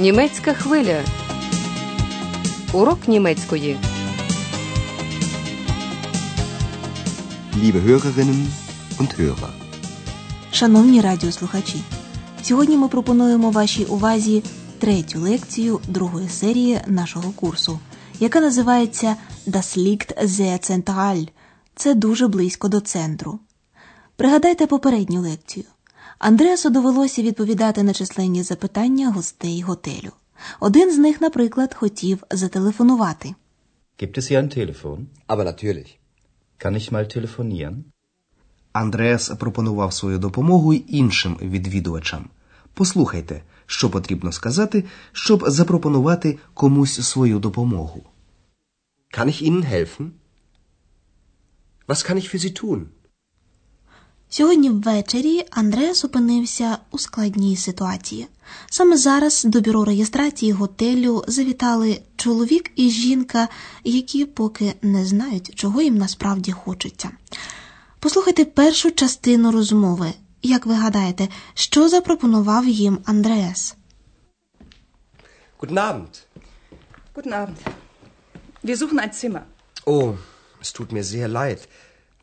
Німецька хвиля. Урок німецької. Liebe Hörerinnen und Hörer, Шановні радіослухачі, сьогодні ми пропонуємо вашій увазі третю лекцію другої серії нашого курсу, яка називається Das liegt sehr zentral. Це дуже близько до центру. Пригадайте попередню лекцію. Андреасу довелося відповідати на численні запитання гостей готелю. Один з них, наприклад, хотів зателефонувати. Gibt es hier ein Telefon? aber natürlich. Kann ich mal telefonieren? Андреас пропонував свою допомогу й іншим відвідувачам. Послухайте, що потрібно сказати, щоб запропонувати комусь свою допомогу. Kann ich Ihnen helfen? Was kann ich für Sie tun? Сьогодні ввечері Андреас опинився у складній ситуації. Саме зараз до бюро реєстрації готелю завітали чоловік і жінка, які поки не знають, чого їм насправді хочеться. Послухайте першу частину розмови. Як ви гадаєте, що запропонував їм Андреас? Guten Abend. Guten Abend. Wir suchen ein Zimmer. Oh, es tut mir sehr leid,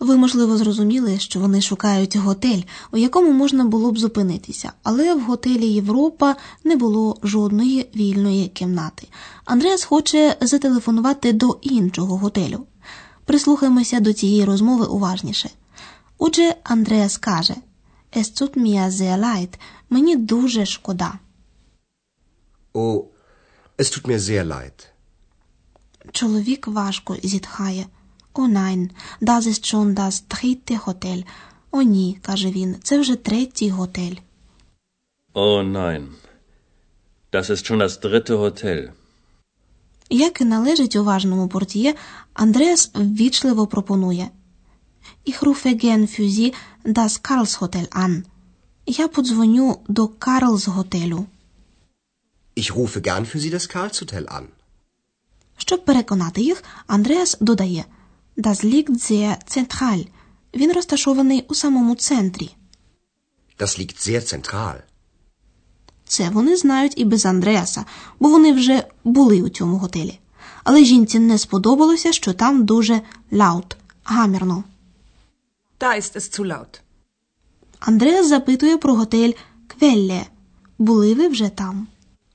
Ви, можливо, зрозуміли, що вони шукають готель, у якому можна було б зупинитися, але в готелі Європа не було жодної вільної кімнати. Андреас хоче зателефонувати до іншого готелю. Прислухаємося до цієї розмови уважніше. Отже, Андреас каже: Es tut mir sehr leid, мені дуже шкода. Oh, es tut mir sehr leid. Чоловік важко зітхає. О, nein, das ist schon das dritte Hotel. О, ні, каже він, це вже третій готель. Oh nein. Das ist schon das dritte Hotel. Як і належить уважному портіє, Андреас ввічливо пропонує Ich rufe gern für Sie das Karlshotel an. Я подзвоню до Карлс готелю. Ich rufe gern für Sie das Karlshotel an. Щоб переконати їх, Андреас додає Das liegt sehr zentral. Він розташований у самому центрі. Das liegt sehr zentral. Це вони знають і без Андреаса, бо вони вже були у цьому готелі. Але жінці не сподобалося, що там дуже laut, гамірно. Da ist es zu laut. Андреас запитує про готель Квелле. Були ви вже там?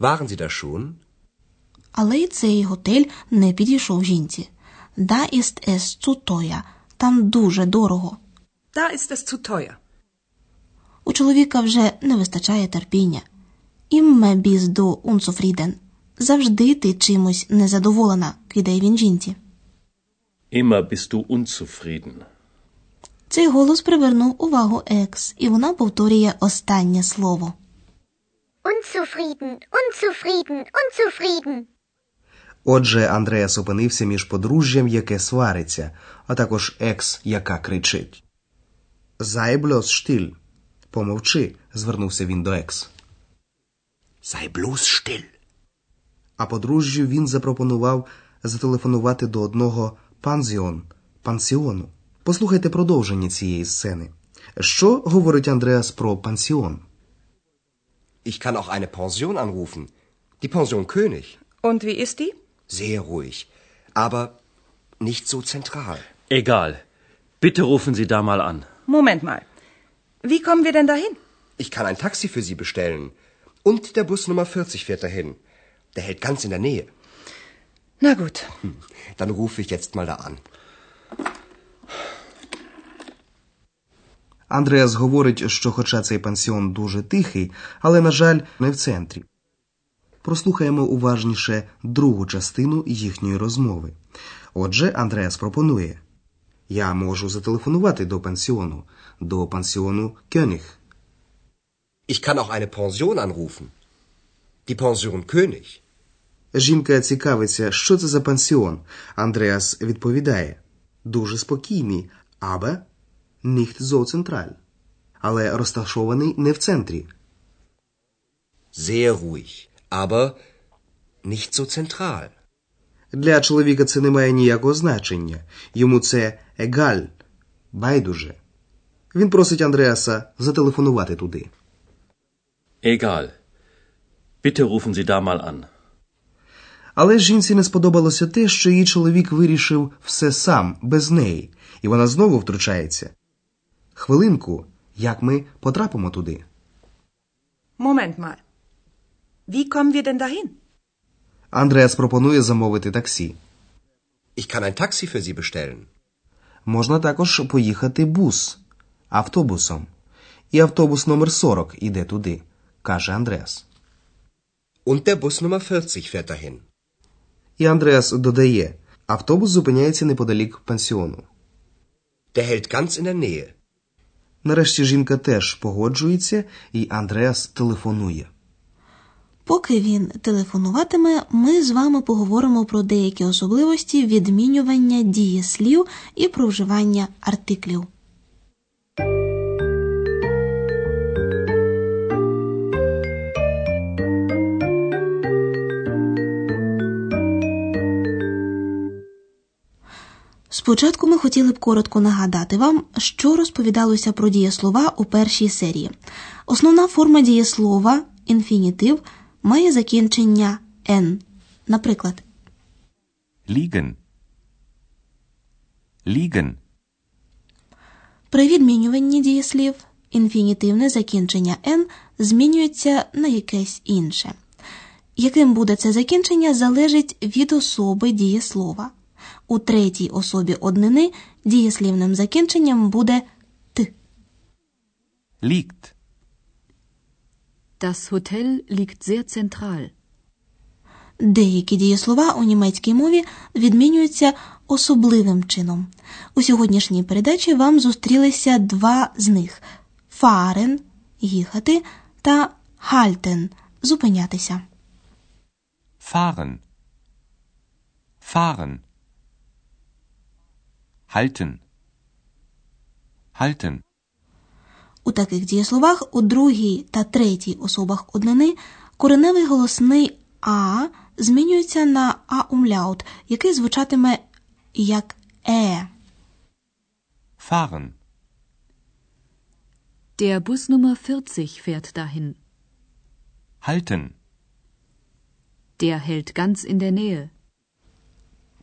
Waren Sie da schon? Але й цей готель не підійшов жінці. Da ist es zu teuer. Там дуже дорого. Da ist es zu teuer. У чоловіка вже не вистачає терпіння. Імме біз до unzufrieden. Завжди ти чимось незадоволена, кидає він жінці. Immer bist du unzufrieden. Цей голос привернув увагу Екс, і вона повторює останнє слово. Unzufrieden, unzufrieden, unzufrieden. Отже, Андреас опинився між подружжям, яке свариться, а також екс, яка кричить. Sei bloß. Помовчи, звернувся він до екс. Sei bloß. А подружжю він запропонував зателефонувати до одного панзіон, пансіону. Послухайте продовження цієї сцени. Що говорить Андреас про пансіон? Ich kann auch eine Pension anrufen. Die Pension König. Und wie ist die? Sehr ruhig. Aber nicht so zentral. Egal. Bitte rufen Sie da mal an. Moment mal. Wie kommen wir denn dahin? Ich kann ein Taxi für Sie bestellen. Und der Bus Nummer 40 fährt dahin. Der hält ganz in der Nähe. Na gut. Dann rufe ich jetzt mal da an. Андреас говорить, що хоча цей пансіон дуже тихий, але, на жаль, не в центрі. Прослухаємо уважніше другу частину їхньої розмови. Отже, Андреас пропонує: Я можу зателефонувати до пансіону, до пансіону Кьоніг. Ich kann auch eine Pension anrufen. Die Pension König. Жінка цікавиться, що це за пансіон. Андреас відповідає дуже спокійний, aber nicht so zentral. Але розташований не в центрі. Sehr ruhig, aber nicht so zentral. Для чоловіка це не має ніякого значення. Йому це егаль, байдуже. Він просить Андреаса зателефонувати туди. Egal. Bitte rufen Sie da mal an. Але жінці не сподобалося те, що її чоловік вирішив все сам, без неї, і вона знову втручається. Хвилинку, як ми потрапимо туди? Moment mal. Wie kommen wir denn dahin? Андреас пропонує замовити таксі. Ich kann ein Taxi für Sie bestellen. Можна також поїхати бус автобусом. І автобус номер 40 іде туди, каже Андреас. Und der Bus Nummer 40 fährt dahin. І Андреас додає: автобус зупиняється неподалік пансіону. Der hält ganz in der Nähe. Нарешті жінка теж погоджується, і Андреас телефонує. Поки він телефонуватиме, ми з вами поговоримо про деякі особливості відмінювання дієслів і про вживання артиклів. Спочатку ми хотіли б коротко нагадати вам, що розповідалося про дієслова у першій серії. Основна форма дієслова інфінітив має закінчення «н». Наприклад, Liegen. Liegen. при відмінюванні дієслів інфінітивне закінчення «н» змінюється на якесь інше. Яким буде це закінчення, залежить від особи дієслова. У третій особі однини дієслівним закінченням буде «т». Liegt. Das Hotel liegt sehr zentral. Деякі дієслова у німецькій мові відмінюються особливим чином. У сьогоднішній передачі вам зустрілися два з них: fahren – їхати та halten – зупинятися. Fahren. Fahren. Halten. Halten. У таких дієсловах у другій та третій особах однини кореневий голосний а змінюється на а-умляут, який звучатиме як е. Fahren. Der Bus Nummer 40 fährt dahin. Halten. Der hält ganz in der Nähe.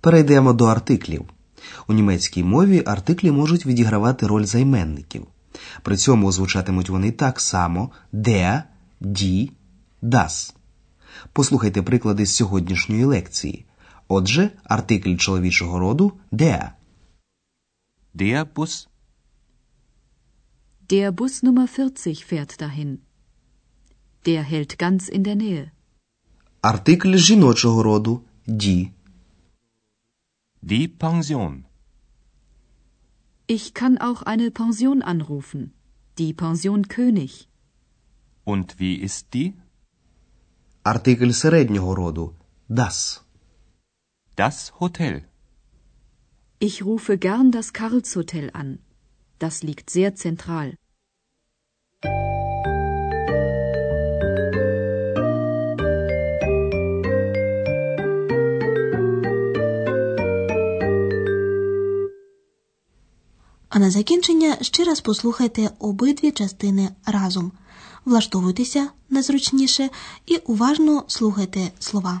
Перейдемо до артиклів. У німецькій мові артиклі можуть відігравати роль займенників. При цьому звучатимуть вони так само der, die, das. Послухайте приклади з сьогоднішньої лекції. Отже, артикль чоловічого роду der. Der Bus. Der Bus Nummer 40 fährt dahin. Der hält ganz in der Nähe. Артикль жіночого роду die. Die Pension. Ich kann auch eine Pension anrufen. Die Pension König. Und wie ist die? Артикль середнього роду das. Das Hotel. Ich rufe gern das Karlshotel an. Das liegt sehr zentral. А на закінчення ще раз послухайте обидві частини разом. Влаштовуйтеся незручніше і уважно слухайте слова.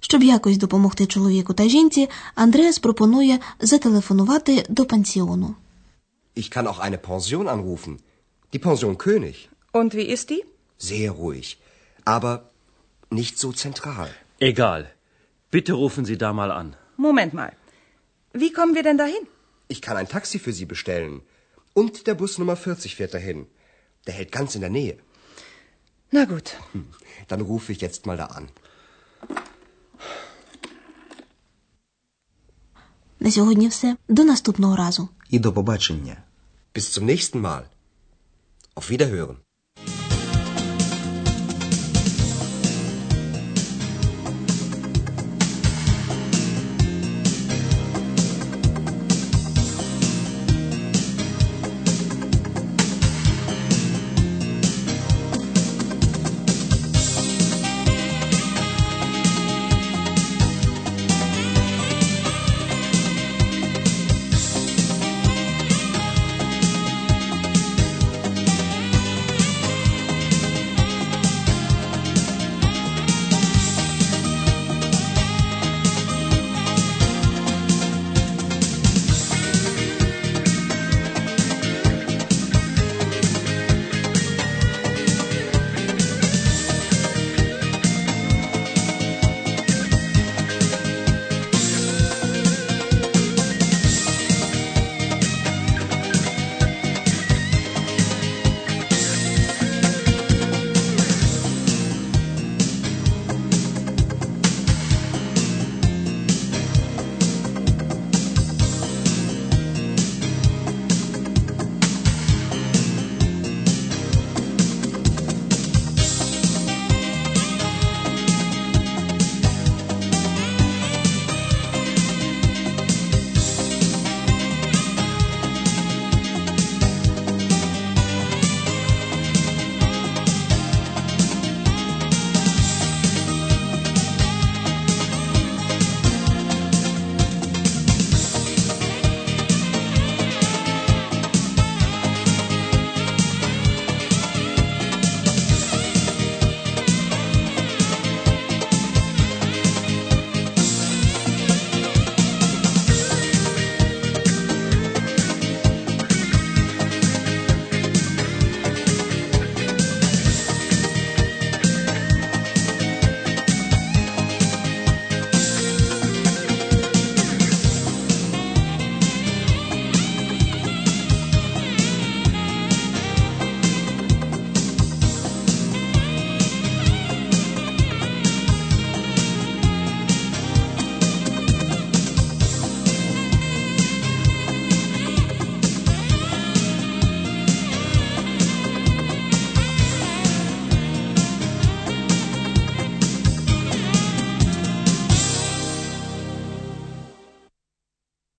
Щоб якось допомогти чоловіку та жінці, Андреас пропонує зателефонувати до пансіону. Ich kann auch eine Pension anrufen. Die Pension König. Und wie ist die? Sehr ruhig. Aber nicht so zentral. Egal. Bitte rufen Sie da mal an. Moment mal. Wie kommen wir denn dahin? Ich kann ein Taxi für Sie bestellen. Und der Bus Nummer 40 fährt dahin. Der hält ganz in der Nähe. Na gut. Dann rufe ich jetzt mal da an. На сьогодні все. До наступного разу. І до побачення. Bis zum nächsten Mal. Auf Wiederhören.